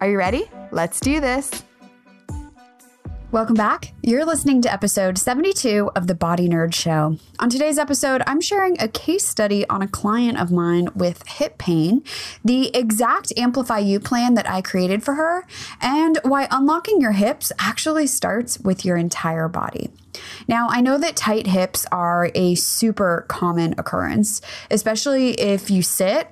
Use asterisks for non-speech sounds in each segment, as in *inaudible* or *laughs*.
Are you ready? Let's do this. Welcome back. You're listening to episode 72 of the Body Nerd Show. On today's episode, I'm sharing a case study on a client of mine with hip pain, the exact AmplifyU plan that I created for her, and why unlocking your hips actually starts with your entire body. Now, I know that tight hips are a super common occurrence, especially if you sit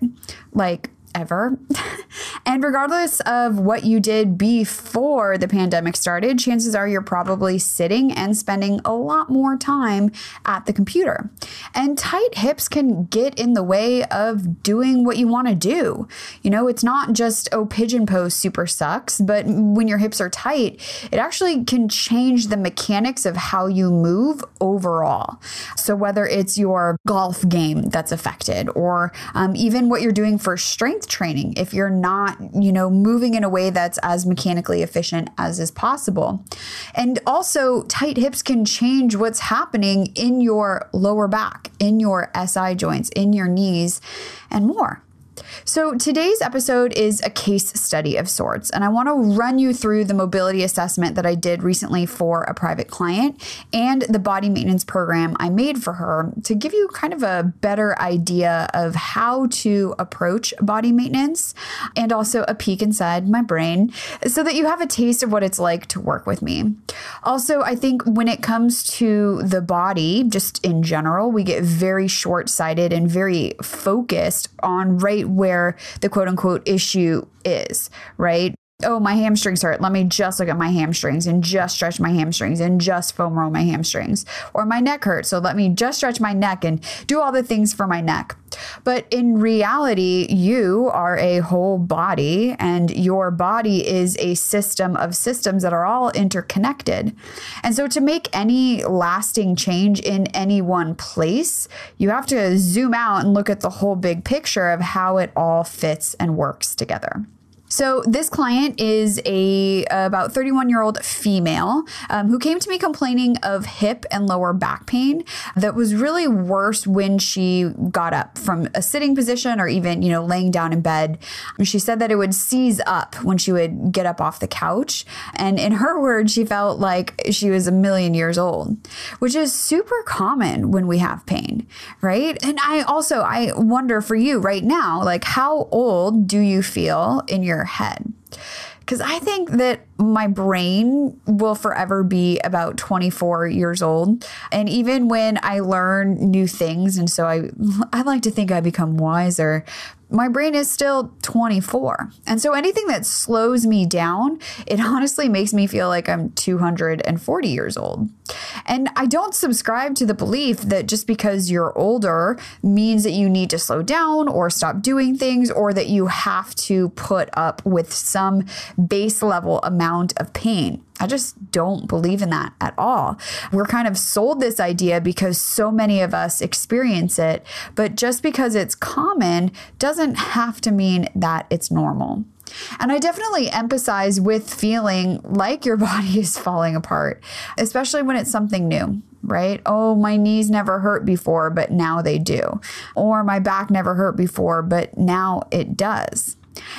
like ever. *laughs* and regardless of what you did before the pandemic started, chances are you're probably sitting and spending a lot more time at the computer. And tight hips can get in the way of doing what you want to do. You know, it's not just, oh, pigeon pose super sucks, but when your hips are tight, it actually can change the mechanics of how you move overall. So whether it's your golf game that's affected, or um, even what you're doing for strength training if you're not, you know, moving in a way that's as mechanically efficient as is possible. And also, tight hips can change what's happening in your lower back, in your SI joints, in your knees, and more. So, today's episode is a case study of sorts, and I want to run you through the mobility assessment that I did recently for a private client and the body maintenance program I made for her to give you kind of a better idea of how to approach body maintenance and also a peek inside my brain so that you have a taste of what it's like to work with me. Also, I think when it comes to the body, just in general, we get very short sighted and very focused on right where the quote unquote issue is, right? Oh, my hamstrings hurt. Let me just look at my hamstrings and just stretch my hamstrings and just foam roll my hamstrings. Or my neck hurts. So let me just stretch my neck and do all the things for my neck. But in reality, you are a whole body and your body is a system of systems that are all interconnected. And so to make any lasting change in any one place, you have to zoom out and look at the whole big picture of how it all fits and works together. So this client is a about 31 year old female um, who came to me complaining of hip and lower back pain that was really worse when she got up from a sitting position or even you know laying down in bed. She said that it would seize up when she would get up off the couch, and in her words, she felt like she was a million years old, which is super common when we have pain, right? And I also I wonder for you right now, like how old do you feel in your head. Because I think that my brain will forever be about 24 years old. And even when I learn new things, and so I, *laughs* I like to think I become wiser, my brain is still 24. And so anything that slows me down, it *laughs* honestly makes me feel like I'm 240 years old. And I don't subscribe to the belief that just because you're older means that you need to slow down or stop doing things or that you have to put up with some base level amount of pain. I just don't believe in that at all. We're kind of sold this idea because so many of us experience it, but just because it's common doesn't have to mean that it's normal. And I definitely empathize with feeling like your *laughs* body is falling apart, especially when it's something new right? Oh, my knees never hurt before, but now they do. Or my back never hurt before, but now it does.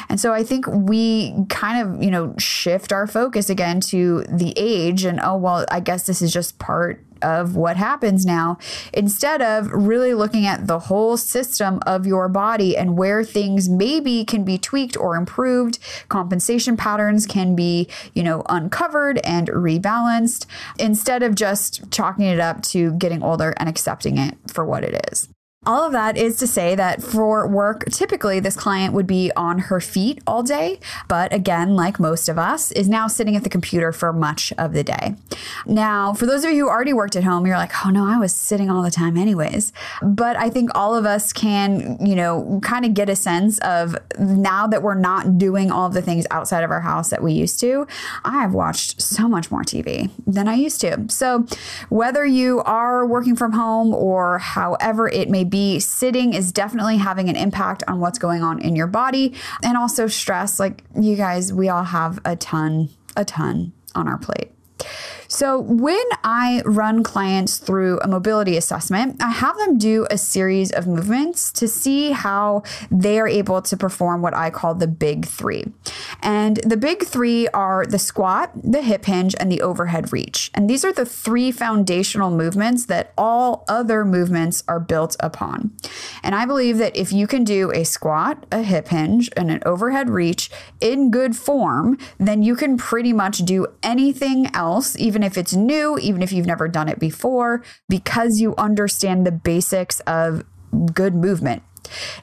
And so I think we kind of, you know, shift our focus again to the age and, oh, well, I guess this is just part of what happens now instead of really looking at the whole system of your body and where things maybe can be tweaked or improved compensation patterns can be you know uncovered and rebalanced instead of just chalking it up to getting older and accepting it for what it is all of that is to say that for work, typically this client would be on her feet all day, but again, like most of us, is now sitting at the computer for much of the day. Now, for those of you who already worked at home, you're like, oh no, I was sitting all the time anyways. But I think all of us can, you know, kind of get a sense of now that we're not doing all the things outside of our house that we used to, I have watched so much more TV than I used to. So, whether you are working from home or however it may be, sitting is definitely having an impact on what's going on in your body and also stress. Like, you guys, we all have a ton, a ton on our plate. So, when I run clients through a mobility assessment, I have them do a series of movements to see how they are able to perform what I call the big three. And the big three are the squat, the hip hinge, and the overhead reach. And these are the three foundational movements that all other movements are built upon. And I believe that if you can do a squat, a hip hinge, and an overhead reach in good form, then you can pretty much do anything else, even even if it's new, even if you've never done it before, because you understand the basics of good movement.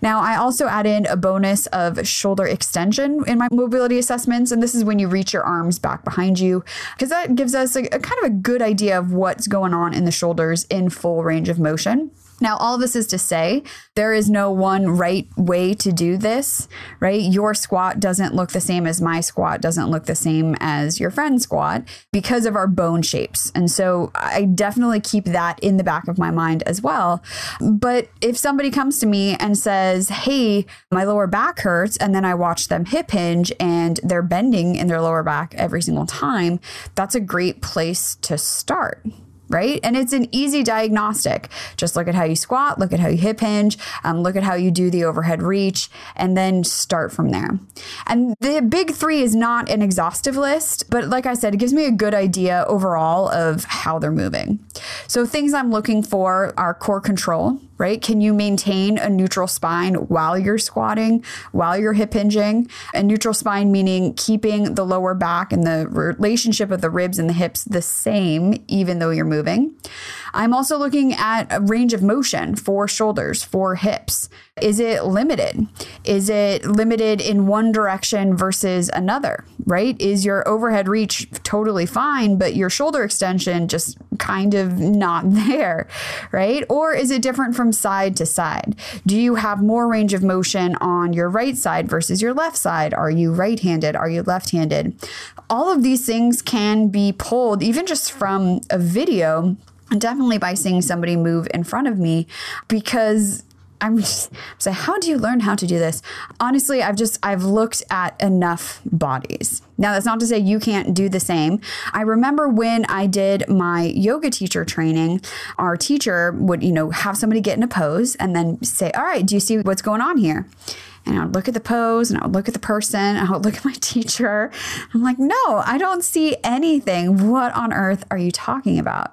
Now, I also add in a bonus of shoulder extension in my mobility assessments. And this is when you reach your arms back behind you, because that gives us a, a, kind of a good idea of what's going on in the shoulders in full range of motion. Now, all this is to say there is no one right way to do this, right? Your squat doesn't look the same as my squat, doesn't look the same as your friend's squat because of our bone shapes. And so I definitely keep that in the back of my mind as well. But if somebody comes to me and says, Hey, my lower back hurts, and then I watch them hip hinge and they're bending in their lower back every single time, that's a great place to start right? And it's an easy diagnostic. Just look at how you squat, look at how you hip hinge, um, look at how you do the overhead reach, and then start from there. And the big three is not an exhaustive list, but like I said, it gives me a good idea overall of how they're moving. So things I'm looking for are core control, right? Can you maintain a neutral spine while you're squatting, while you're hip hinging? A neutral spine meaning keeping the lower back and the relationship of the ribs and the hips the same, even though you're moving. I'm also looking at a range of motion for shoulders, for hips. Is it limited? Is it limited in one direction versus another, right? Is your overhead reach totally fine, but your shoulder extension just kind of not *laughs* there, right? Or is it different from side to side? Do you have more range of motion on your right side versus your left side? Are you right handed? Are you left handed? All of these things can be pulled even just from a video and definitely by seeing somebody move in front of me because I'm just say, how do you learn how to do this? Honestly, I've just I've looked at enough bodies. Now that's not to say you can't do the same. I remember when I did my yoga teacher training, our teacher would, you know, have somebody get in a pose and then say, "All right, do you see what's going on here?" And I would look at the pose and I would look at the person. I would look at my *laughs* teacher. I'm like, no, I don't see anything. What on earth are you talking about?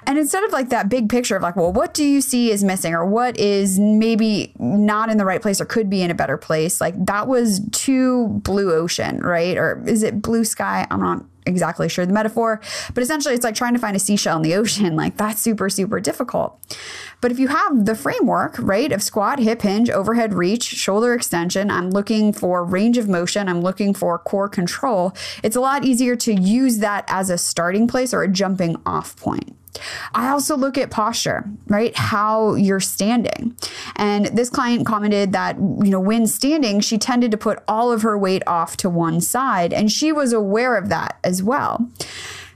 And instead of like that big picture of like, well, what do you see is missing or what is maybe not in the right place or could be in a better place, like that was too blue ocean, right? Or is it blue sky? I'm not exactly sure the metaphor, but essentially it's like trying to find a seashell in the *laughs* ocean. Like that's super, super difficult. But if you have the framework, right, of squat, hip hinge, overhead reach, shoulder extension, I'm looking for range of motion, I'm looking for core control, it's a lot easier to use that as a starting place or a jumping off point. I also look at posture, right? How you're standing. And this client commented that, you know, when standing, she tended to put all of her weight off to one side, and she was aware of that as well.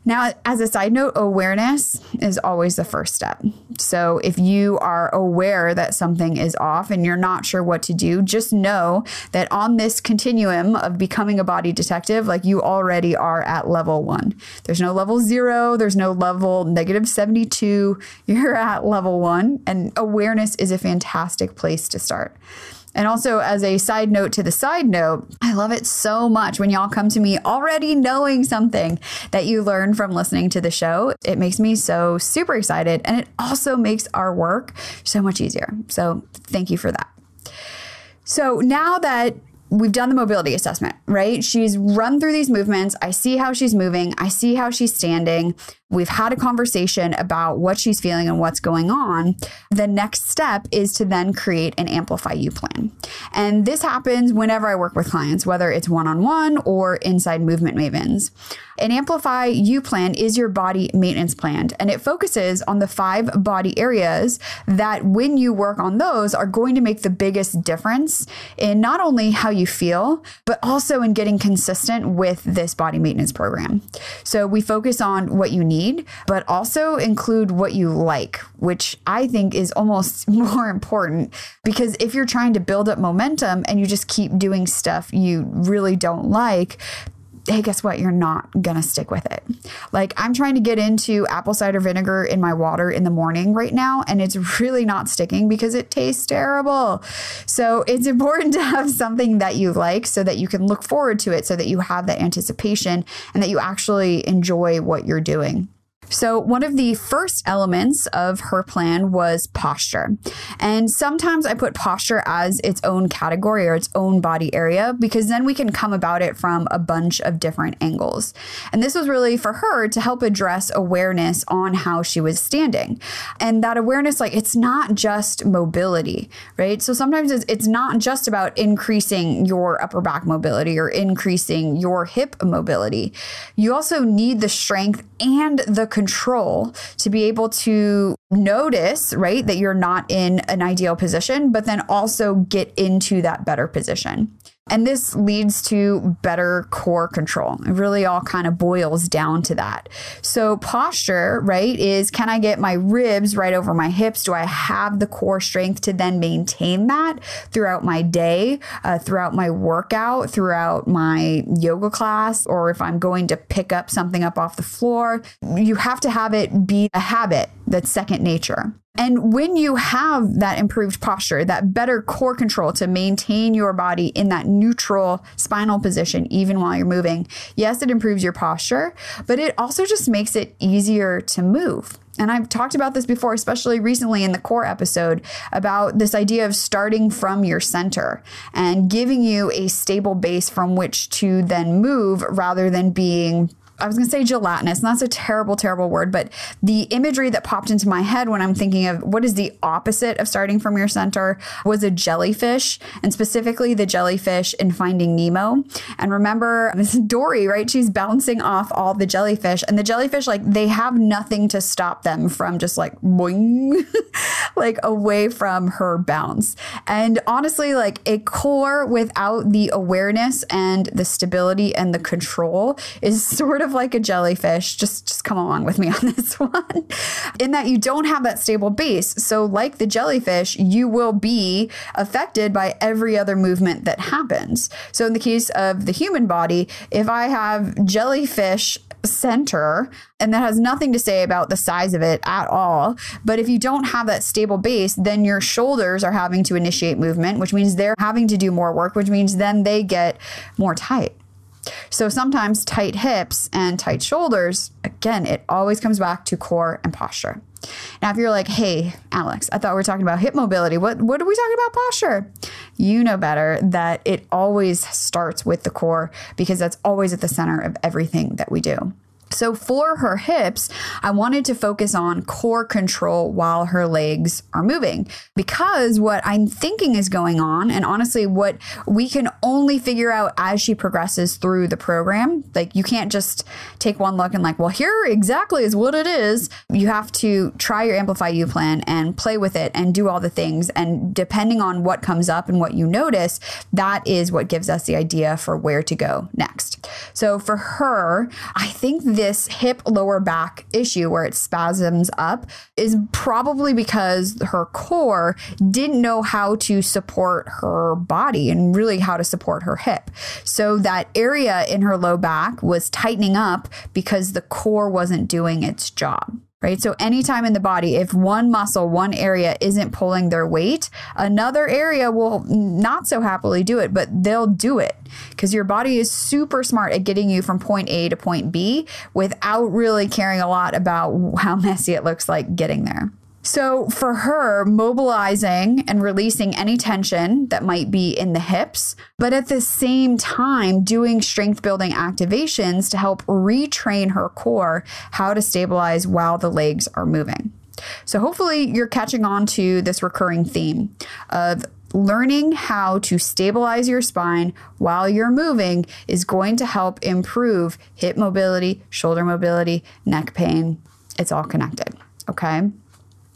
Now, as a side note, awareness is always the first step. So if you are aware that something is off and you're not sure what to do, just know that on this continuum of becoming a body detective, like you already are at level one. There's no level zero, there's no level negative 72. *laughs* You're at level one, and awareness is a fantastic place to start. And also, as a side note to the side note, I love it so much when y'all come to me already knowing something that you learned from listening to the show. It makes me so super excited. And it also makes our work so much easier. So, thank you for that. So, now that we've done the mobility assessment, right? She's run through these movements. I see how she's moving. I see how she's standing. We've had a conversation about what she's feeling and what's going on, the next step is to then create an AmplifyU plan. And this happens whenever I work with clients, whether it's one on one or inside movement mavens. An AmplifyU plan is your body maintenance plan, and it focuses on the five body areas that, when you work on those, are going to make the biggest difference in not only how you feel, but also in getting consistent with this body maintenance program. So we focus on what you need, but also include what you like, which I think is almost *laughs* more important. Because if you're trying to build up momentum and you just keep doing stuff you really don't like, hey, guess what? You're not going to stick with it. Like, I'm trying to get into apple cider vinegar in my water in the morning right now, and it's really not sticking because it tastes terrible. So, it's *laughs* important to have something that you like so that you can look forward to it, so that you have that anticipation and that you actually enjoy what you're doing. So, one of the first elements of her plan was posture. And sometimes I put posture as its own category or its own body area because then we can come about it from a bunch of different angles. And this was really for her to help address awareness on how she was standing. And that awareness, like, it's not just mobility, right? So, sometimes it's, not just about increasing your upper back mobility or increasing your hip mobility. You also need the strength and the control to be able to notice, right, that you're not in an ideal position, but then also get into that better position. And this leads to better core control. It really all kind of boils down to that. So, posture, right, is can I get my ribs right over my hips? Do I have the core strength to then maintain that throughout my day, uh, throughout my workout, throughout my yoga class, or if I'm going to pick up something up off the floor? You have to have it be a habit that's second nature. And when you have that improved posture, that better core control to maintain your body in that neutral spinal position, even while you're moving, yes, it improves your posture, but it also just makes it easier to move. And I've talked about this before, especially recently in the core episode, about this idea of starting from your center and giving you a stable base from which to then move rather than being I was going to say gelatinous, and that's a terrible, terrible word, but the imagery that popped into my head when I'm thinking of what is the opposite of starting from your center was a jellyfish, and specifically the jellyfish in Finding Nemo. And remember, *laughs* this is Dory, right? She's bouncing off all the jellyfish, and the jellyfish, like, they have nothing to stop them from just like boing, *laughs* like away from her bounce. And honestly, like a core without the awareness and the stability and the control is *laughs* sort of of like a jellyfish. Just just come along with me *laughs* on this one. In that you don't have that stable base. So like the jellyfish, you will be affected by every other movement that happens. So in the case of the human body, if I have jellyfish center and that has nothing to say about the size of it at all but if you don't have that stable base then your shoulders are having to initiate movement which means they're having to do more work which means then they get more tight so sometimes tight hips and tight shoulders, again, it always comes back to core and posture. Now, if you're like, hey, Alex, I thought we were talking about hip mobility. What, what are we talking about posture? You know better that it always starts with the core because that's always at the center of everything that we do. So for her hips, I wanted to focus on core control while her legs are moving because what I'm thinking is going on, and honestly, what we can only figure out as she progresses through the program, like you can't just take one look and like, well, here exactly is what it is. You have to try your AmplifyU plan and play with it and do all the things. And depending on what comes up and what you notice, that is what gives us the idea for where to go next. So for her, I think this hip lower back issue where it spasms up is probably because her core didn't know how to support her body and really how to support her hip. So that area in her low back was tightening up because the core wasn't doing its job right? So, anytime in the body, if one muscle, one area isn't pulling their weight, another area will not so happily do it, but they'll do it because your body is super smart at getting you from point A to point B without really caring a lot about how *laughs* messy it looks like getting there. So, for her, mobilizing and releasing any tension that might be in the hips, but at the same time, doing strength building activations to help retrain her core how to stabilize while the legs are moving. So, hopefully, you're catching on to this recurring theme of learning how to stabilize your spine while you're moving is going to help improve hip mobility, shoulder mobility, neck pain. It's all connected. Okay.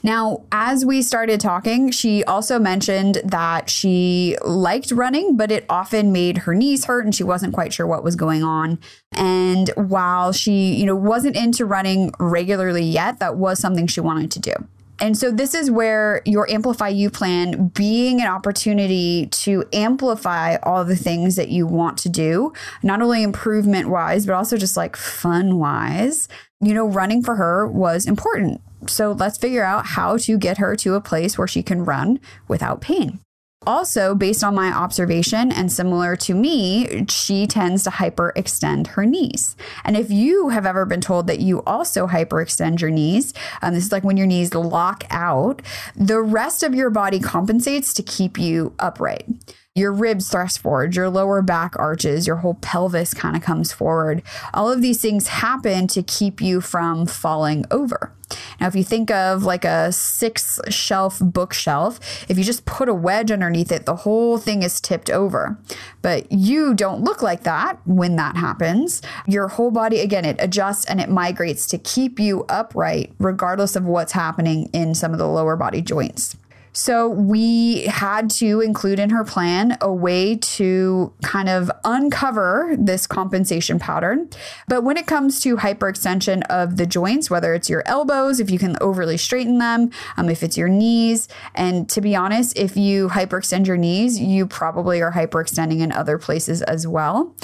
Now, as we started talking, she also mentioned that she liked running, but it often made her knees hurt and she wasn't quite sure what was going on. And while she, you know, wasn't into running regularly yet, that was something she wanted to do. And so this is where your AmplifyU plan being an opportunity to amplify all the things that you want to do, not only improvement wise, but also just like fun wise. You know, running for her was important. So let's figure out how to get her to a place where she can run without pain. Also, based on my observation and similar to me, she tends to hyperextend her knees. And if you have ever been told that you also hyperextend your knees, um, this is like when your knees lock out, the rest of your body compensates to keep you upright your ribs thrust forward, your lower back arches, your whole pelvis kind of comes forward. All of these things happen to keep you from falling over. Now, if you think of like a six shelf bookshelf, if you just put a wedge underneath it, the whole thing is tipped over. But you don't look like that when that happens. Your whole body, again, it adjusts and it migrates to keep you upright, regardless of what's happening in some of the lower body joints. So we had to include in her plan a way to kind of uncover this compensation pattern. But when it comes to hyperextension of the joints, whether it's your elbows, if you can overly straighten them, um, if it's your knees, and to be honest, if you hyperextend your knees, you probably are hyperextending in other places as well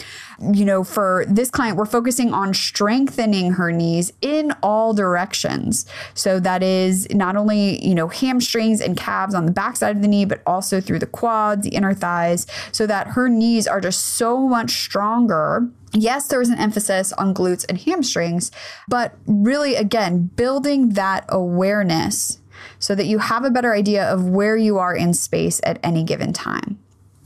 you know, for this client, we're focusing on strengthening her knees in all directions. So that is not only, you know, hamstrings and calves on the backside of the knee, but also through the quads, the inner thighs, so that her knees are just so much stronger Yes, there was an emphasis on glutes and hamstrings, but really, again, building that awareness so that you have a better idea of where you are in space at any given time.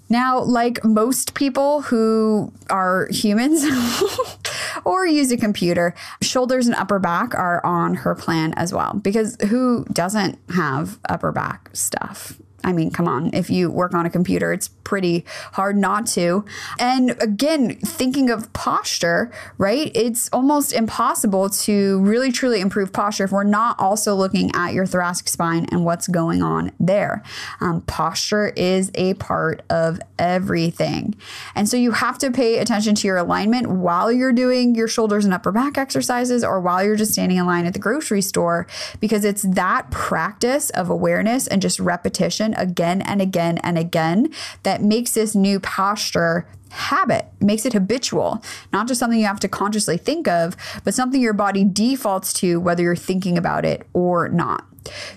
Now, like most people who are humans *laughs* or use a computer, shoulders and upper back are on her plan as well. Because who doesn't have upper back stuff? I mean, come on, if you work on a computer, it's pretty hard not to. And again, thinking of posture, right? It's almost impossible to really truly improve posture if we're not also looking at your thoracic spine and what's going on there. Um, posture is a part of everything. And so you have to pay attention to your alignment while you're doing your shoulders and upper back exercises or while you're just standing in line at the grocery store because it's that practice of awareness and just repetition again and again and again that makes this new posture habit, makes it habitual, not just something you have to consciously think of, but something your body defaults to whether you're thinking about it or not.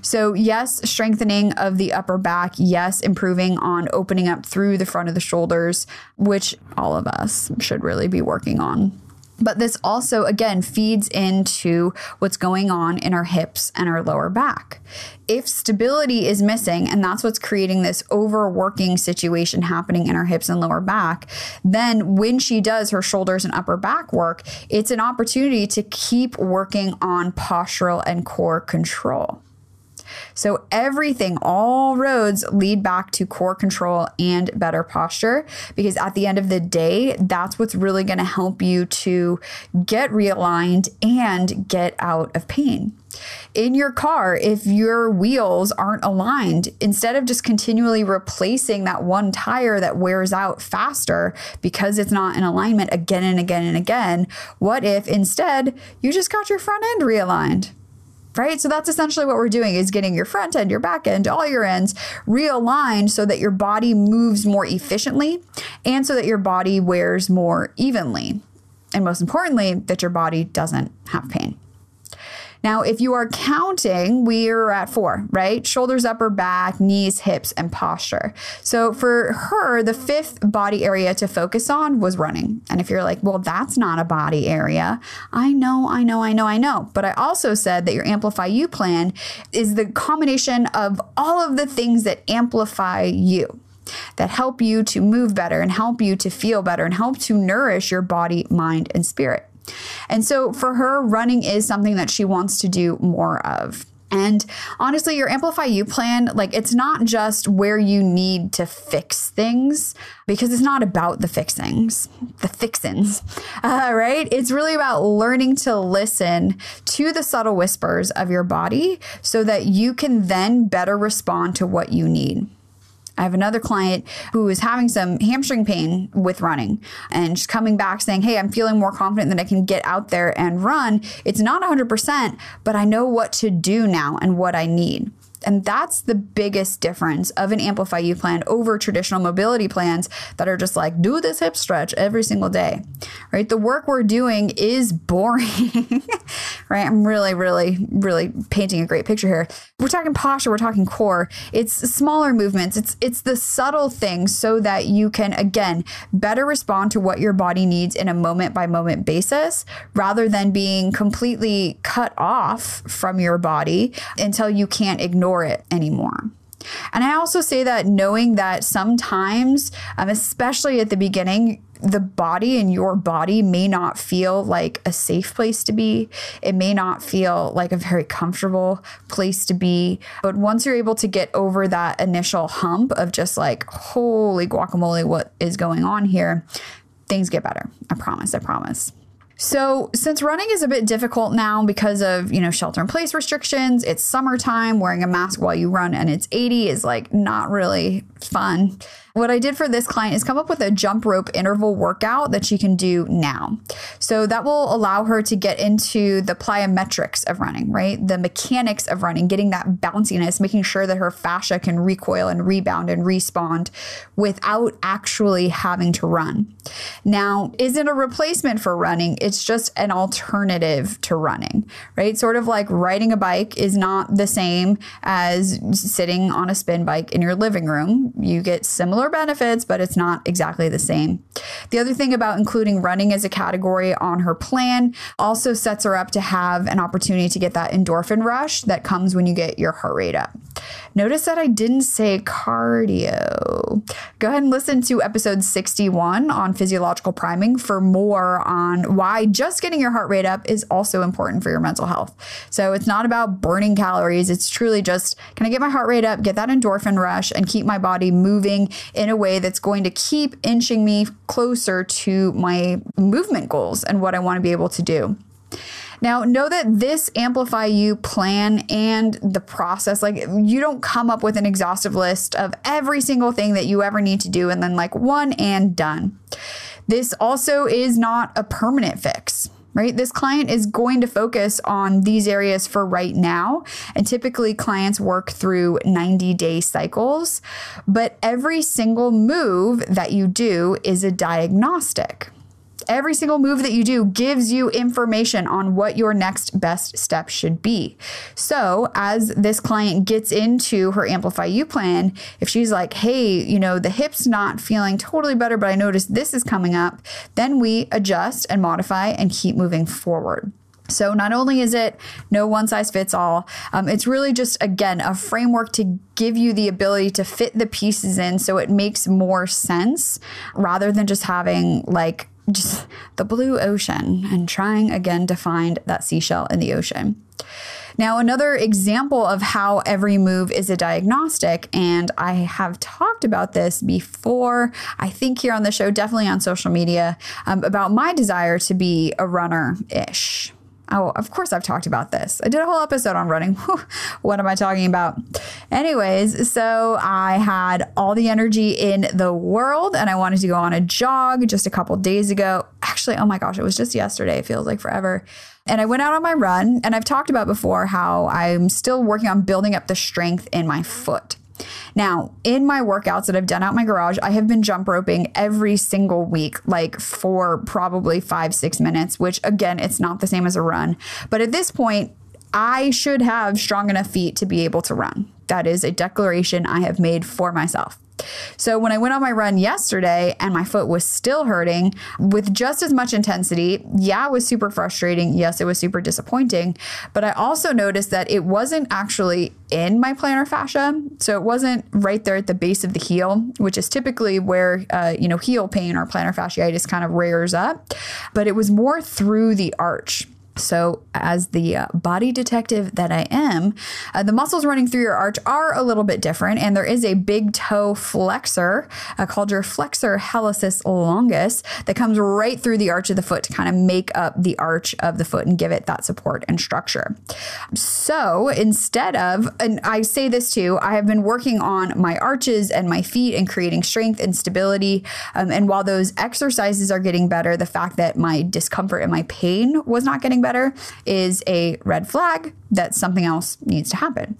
So, yes, strengthening of the upper back. Yes, improving on opening up through the front of the shoulders, which all of us should really be working on. But this also, again, feeds into what's going on in our hips and our lower back. If stability is missing, and that's what's creating this overworking situation happening in our hips and lower back, then when she does her shoulders and upper back work, it's an opportunity to keep working on postural and core control. So everything, all roads lead back to core control and better posture because at the end of the day, that's what's really going to help you to get realigned and get out of pain in your car if your wheels aren't aligned. Instead of just continually replacing that one tire that wears out faster because it's not in alignment again and again and again, what if instead you just got your front end realigned? Right? So that's essentially what we're doing is getting your front end, your back end, all your ends realigned so that your body moves more efficiently and so that your body wears more evenly. And most importantly, that your body doesn't have pain. Now, if you are counting, we are at four, right? Shoulders, upper back, knees, hips, and posture. So for her, the fifth body area to focus on was running. And if you're like, well, that's not a body area, I know, I know, I know, I know. But I also said that your AmplifyU plan is the combination of all of the things that amplify you that help you to move better and help you to feel better and help to nourish your body, mind, and spirit. And so for her, running is something that she wants to do more of. And honestly, your AmplifyU plan, like it's not just where you need to fix things because it's not about the fixings, the fixins, *laughs* uh, right? It's really about learning to listen to the subtle whispers of your body so that you can then better respond to what you need. I have another client who is having some hamstring pain with running and she's coming back saying, Hey, I'm feeling more confident that I can get out there and run. It's not 100%, but I know what to do now and what I need. And that's the biggest difference of an AmplifyU plan over traditional mobility plans that are just like, do this hip stretch every single day, right? The work we're doing is boring, *laughs* right? I'm really, really, really painting a great picture here. We're talking posture, we're talking core. It's smaller movements. It's it's the subtle things so that you can again better respond to what your body needs in a moment by moment basis rather than being completely cut off from your body until you can't ignore ignore it anymore. And I also say that knowing that sometimes, um, especially at the beginning, the body and your body may not feel like a safe place to be. It may not feel like a very comfortable place to be. But once you're able to get over that initial hump of just like, holy guacamole, what is going on here? Things get better. I promise. I promise. So, since running is a bit difficult now because of, you know, shelter in place restrictions, it's summertime, wearing a mask while you run and it's 80 is like not really fun. What I did for this client is come up with a jump rope interval workout that she can do now. So that will allow her to get into the plyometrics of running, right? The mechanics of running, getting that bounciness, making sure that her fascia can recoil and rebound and respond without actually having to run. Now, is it a replacement for running? It's just an alternative to running, right? Sort of like riding a bike is not the same as sitting on a spin bike in your living room. You get similar similar benefits, but it's not exactly the same. The other thing about including running as a category on her plan also sets her up to have an opportunity to get that endorphin rush that comes when you get your heart rate up. Notice that I didn't say cardio. Go ahead and listen to episode 61 on physiological priming for more on why just getting your heart rate up is also important for your mental health. So it's not about burning calories, it's truly just can I get my heart rate up, get that endorphin rush, and keep my body moving in a way that's going to keep inching me closer to my movement goals and what I want to be able to do. Now, know that this AmplifyU plan and the process, like you don't come up with an exhaustive list of every single thing that you ever need to do and then like one and done. This also is not a permanent fix right? This client is going to focus on these areas for right now. And typically, clients work through 90 day cycles, but every single move that you do is a diagnostic. Every single move that you do gives you information on what your next best step should be. So, as this client gets into her AmplifyU plan, if she's like, hey, you know, the hip's not feeling totally better, but I noticed this is coming up, then we adjust and modify and keep moving forward. So, not only is it no one size fits all, um, it's really just, again, a framework to give you the ability to fit the pieces in so it makes more sense rather than just having like just the blue ocean and trying again to find that seashell in the ocean. Now, another example of how every move is a diagnostic, and I have talked about this before, I think here on the show, definitely on social media, um, about my desire to be a runner ish. Oh, of course, I've talked about this. I did a whole episode on running. *laughs* what am I talking about? Anyways, so I had all the energy in the world and I wanted to go on a jog just a couple days ago. Actually, oh my gosh, it was just yesterday. It feels like forever. And I went out on my run, and I've talked about before how I'm still working on building up the strength in my foot. Now, in my workouts that I've done out my garage, I have been jump roping every single week, like for probably five, six minutes, which again, it's not the same as a run. But at this point, I should have strong enough feet to be able to run. That is a declaration I have made for myself. So when I went on my run yesterday and my foot was still hurting with just as much intensity, yeah, it was super frustrating. Yes, it was super disappointing. But I also noticed that it wasn't actually in my plantar fascia. So it wasn't right there at the base of the heel, which is typically where, uh, you know, heel pain or plantar fasciitis kind of rears up. But it was more through the arch. So, as the uh, body detective that I am, uh, the muscles running through your arch are a little bit different, and there is a big toe flexor uh, called your flexor hallucis longus that comes right through the arch of the foot to kind of make up the arch of the foot and give it that support and structure. So, instead of, and I say this too, I have been working on my arches and my feet and creating strength and stability. Um, and while those exercises are getting better, the fact that my discomfort and my pain was not getting better is a red flag that something else needs to happen.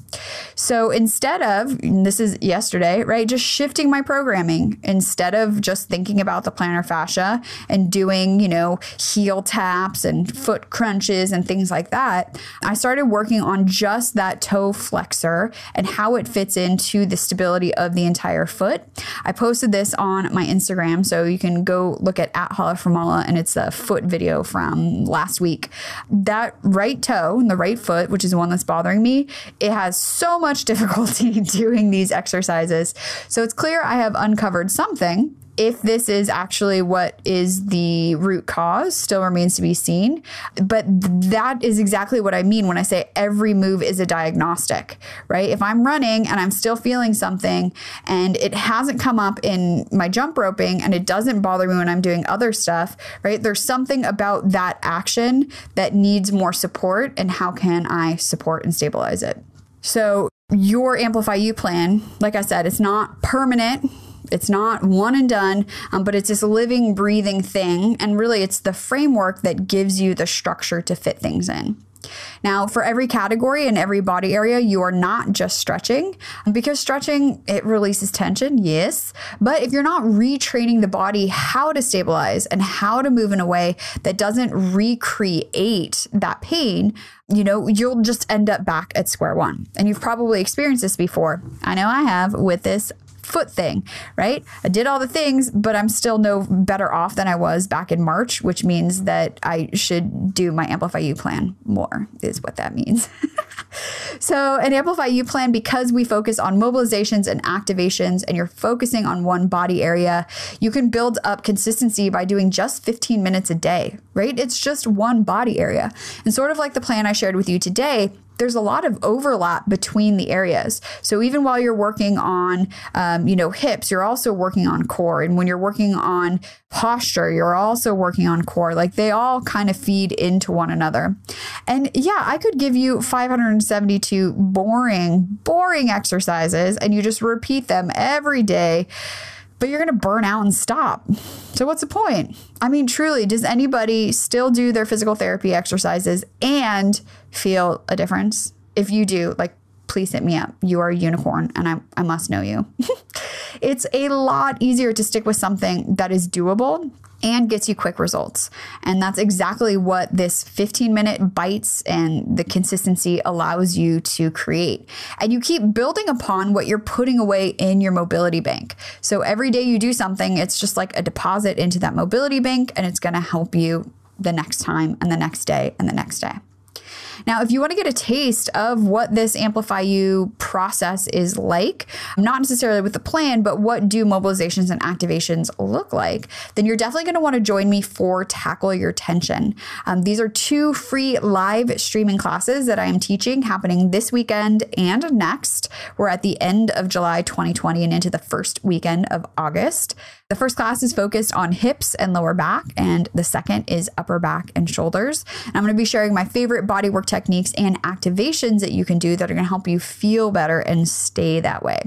So instead of, this is yesterday, right, just shifting my programming instead of just thinking about the plantar fascia and doing, you know, heel taps and foot crunches and things like that, I started working on just that toe flexor and how it fits into the stability of the entire foot. I posted this on my Instagram, so you can go look at at hollaformala and it's a foot video from last week. That right toe and the right foot, which is the one that's bothering me, it has so much *laughs* difficulty *laughs* doing these exercises. So it's clear I have uncovered something if this is actually what is the root cause still remains to be seen. But that is exactly what I mean when I say every move is a diagnostic, right? If I'm running and I'm still feeling something and it hasn't come up in my jump roping and it doesn't bother me when I'm doing other stuff, right? There's something about that action that needs more support. And how can I support and stabilize it? So, your AmplifyU plan, like I said, it's not permanent it's not one and done, um, but it's this living, breathing thing. And really, it's the framework that gives you the structure to fit things in. Now, for every category and every body area, you are not just stretching because stretching, it releases tension, yes. But if you're not retraining the body how to stabilize and how to move in a way that doesn't recreate that pain, you know, you'll just end up back at square one. And you've probably experienced this before. I know I have with this foot thing, right? I did all the things, but I'm still no better off than I was back in March, which means that I should do my AmplifyU plan more, is what that means. *laughs* so, an AmplifyU plan, because we focus on mobilizations and activations, and you're focusing on one body area, you can build up consistency by doing just 15 minutes a day, right? It's just one body area. And sort of like the plan I shared with you today, there's a lot of overlap between the areas. So even while you're working on, um, you know, hips, you're also working on core. And when you're working on posture, you're also working on core. Like they all kind of feed into one another. And yeah, I could give you 572 boring, boring exercises and you just repeat them every day but you're going to burn out and stop. So, what's the point? I mean, truly, does anybody still do their physical therapy exercises and feel a difference? If you do, like, please hit me up. You are a unicorn and I, I must know you. *laughs* it's a lot easier to stick with something that is doable and gets you quick results. And that's exactly what this 15 minute bites and the consistency allows you to create. And you keep building upon what you're putting away in your mobility bank. So every day you do something, it's just like a deposit into that mobility bank and it's going to help you the next time and the next day and the next day. Now, if you want to get a taste of what this AmplifyU process is like, not necessarily with the plan, but what do mobilizations and activations look like, then you're definitely going to want to join me for Tackle Your Tension. Um, these are two free live streaming classes that I am teaching happening this weekend and next. We're at the end of July 2020 and into the first weekend of August. The first class is focused on hips and lower back, and the second is upper back and shoulders. And I'm going to be sharing my favorite bodywork techniques and activations that you can do that are going to help you feel better and stay that way.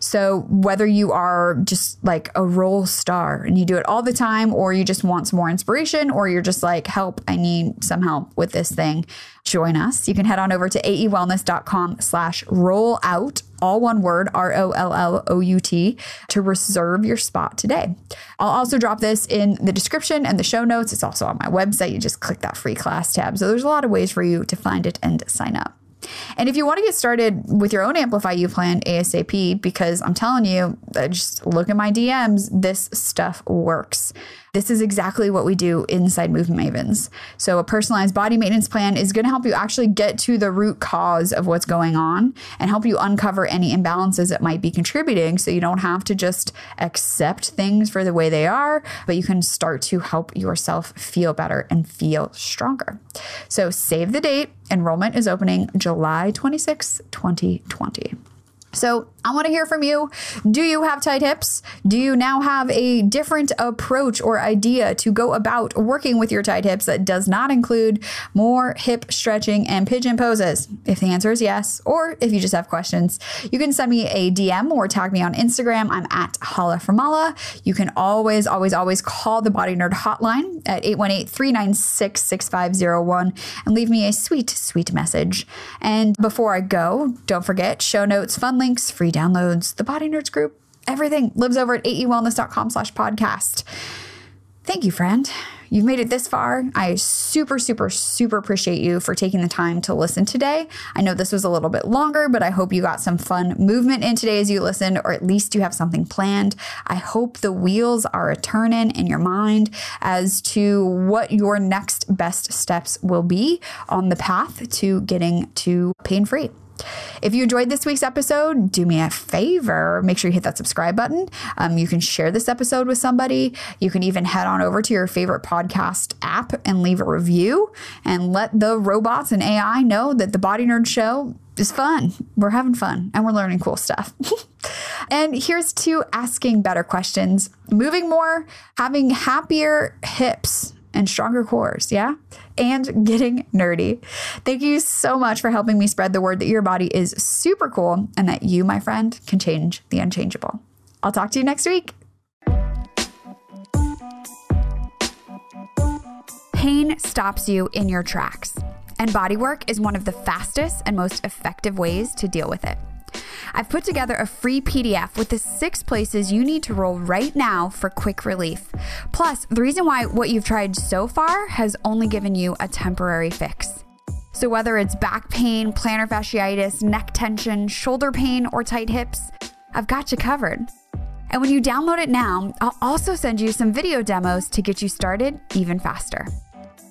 So, whether you are just like a roll star and you do it all the time, or you just want some more inspiration, or you're just like, help, I need some help with this thing join us, you can head on over to aewellness.com slash roll out, all one word, R O L L O U T, to reserve your spot today. I'll also drop this in the description and the show notes. It's also on my website. You just click that free class tab. So there's a lot of ways for you to find it and sign up. And if you want to get started with your own AmplifyU plan ASAP, because I'm telling you, just look at my DMs, this stuff works. This is exactly what we do inside Movement Mavens. So, a personalized body maintenance plan is going to help you actually get to the root cause of what's going on and help you uncover any imbalances that might be contributing so you don't have to just accept things for the way they are, but you can start to help yourself feel better and feel stronger. So, save the date. Enrollment is opening July 26, 2020. So, I want to hear from you. Do you have tight hips? Do you now have a different approach or idea to go about working with your tight hips that does not include more hip stretching and pigeon poses? If the answer is yes, or if you just have questions, you can send me a DM or tag me on Instagram. I'm at Hala Mala. You can always, always, always call the Body Nerd hotline at 818 396 6501 and leave me a sweet, sweet message. And before I go, don't forget show notes, fun links, free downloads, the Body Nerds group, everything lives over at aewellness.com slash podcast. Thank you, friend. You've made it this far. I super, super, super appreciate you for taking the time to listen today. I know this was a little bit longer, but I hope you got some fun movement in today as you listened, or at least you have something planned. I hope the wheels are a turning in your mind as to what your next best steps will be on the path to getting to pain free. If you enjoyed this week's episode, do me a favor. Make sure you hit that subscribe button. Um, you can share this episode with somebody. You can even head on over to your favorite podcast app and leave a review and let the robots and AI know that the Body Nerd Show is fun. We're having fun and we're learning cool stuff. *laughs* and here's to asking better questions, moving more, having happier hips and stronger cores. Yeah. And getting nerdy. Thank you so much for helping me spread the word that your body is super cool and that you, my friend, can change the unchangeable. I'll talk to you next week. Pain stops you in your tracks, and bodywork is one of the fastest and most effective ways to deal with it. I've put together a free PDF with the six places you need to roll right now for quick relief. Plus, the reason why what you've tried so far has only given you a temporary fix. So, whether it's back pain, plantar fasciitis, neck tension, shoulder pain, or tight hips, I've got you covered. And when you download it now, I'll also send you some video demos to get you started even faster